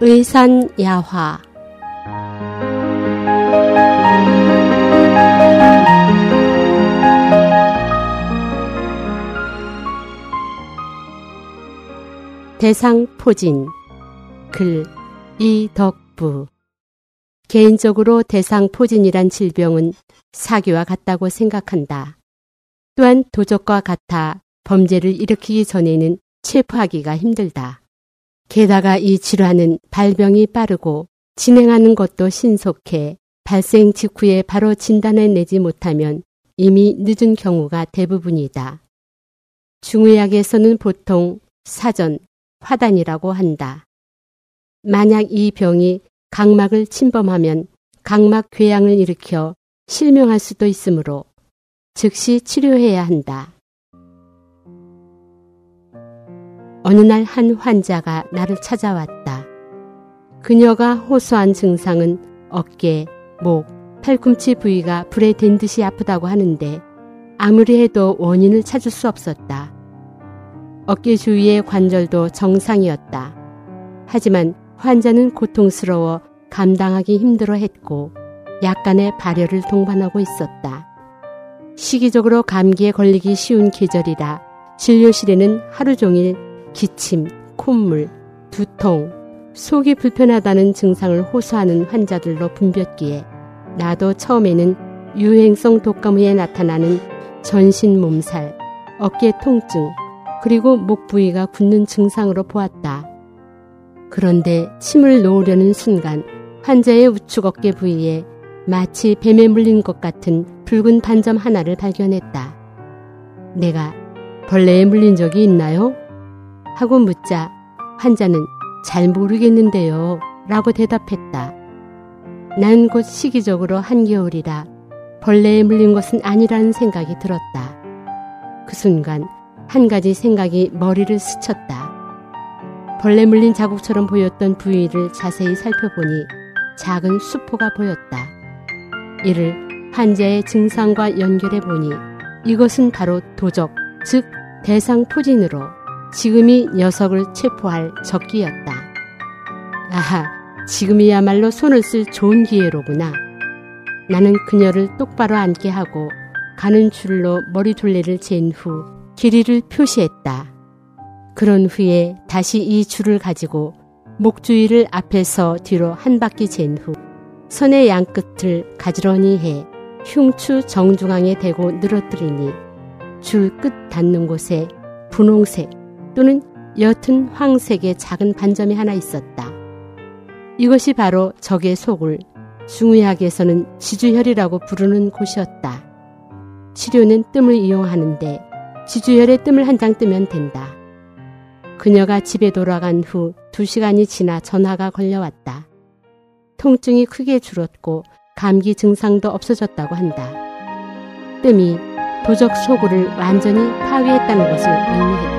의산야화 대상 포진 글 이덕부 개인적으로 대상 포진이란 질병은 사기와 같다고 생각한다. 또한 도적과 같아 범죄를 일으키기 전에는 체포하기가 힘들다. 게다가 이 질환은 발병이 빠르고 진행하는 것도 신속해 발생 직후에 바로 진단을 내지 못하면 이미 늦은 경우가 대부분이다. 중의학에서는 보통 사전, 화단이라고 한다. 만약 이 병이 각막을 침범하면 각막 궤양을 일으켜 실명할 수도 있으므로 즉시 치료해야 한다. 어느 날 한 환자가 나를 찾아왔다. 그녀가 호소한 증상은 어깨, 목, 팔꿈치 부위가 불에 댄 듯이 아프다고 하는데 아무리 해도 원인을 찾을 수 없었다. 어깨 주위의 관절도 정상이었다. 하지만 환자는 고통스러워 감당하기 힘들어 했고 약간의 발열을 동반하고 있었다. 시기적으로 감기에 걸리기 쉬운 계절이라 진료실에는 하루 종일 기침, 콧물, 두통, 속이 불편하다는 증상을 호소하는 환자들로 붐볐기에 나도 처음에는 유행성 독감 후에 나타나는 전신 몸살, 어깨 통증, 그리고 목 부위가 굳는 증상으로 보았다. 그런데 침을 놓으려는 순간 환자의 우측 어깨 부위에 마치 뱀에 물린 것 같은 붉은 반점 하나를 발견했다. 내가 벌레에 물린 적이 있나요? 하고 묻자 환자는 잘 모르겠는데요. 라고 대답했다. 난 곧 시기적으로 한겨울이라 벌레에 물린 것은 아니라는 생각이 들었다. 그 순간 한 가지 생각이 머리를 스쳤다. 벌레 물린 자국처럼 보였던 부위를 자세히 살펴보니 작은 수포가 보였다. 이를 환자의 증상과 연결해 보니 이것은 바로 도적, 즉 대상 포진으로 지금이 녀석을 체포할 적기였다. 아하, 지금이야말로 손을 쓸 좋은 기회로구나. 나는 그녀를 똑바로 앉게 하고 가는 줄로 머리둘레를 잰 후 길이를 표시했다. 그런 후에 다시 이 줄을 가지고 목주위를 앞에서 뒤로 한 바퀴 잰후 선의 양끝을 가지런히 해 흉추 정중앙에 대고 늘어뜨리니 줄 끝 닿는 곳에 분홍색 또는 옅은 황색의 작은 반점이 하나 있었다. 이것이 바로 적의 속을 중의학에서는 지주혈이라고 부르는 곳이었다. 치료는 뜸을 이용하는데 지주혈의 뜸을 한 장 뜨면 된다. 그녀가 집에 돌아간 후 두 시간이 지나 전화가 걸려왔다. 통증이 크게 줄었고 감기 증상도 없어졌다고 한다. 뜸이 도적 소굴을 완전히 파괴했다는 것을 의미했다.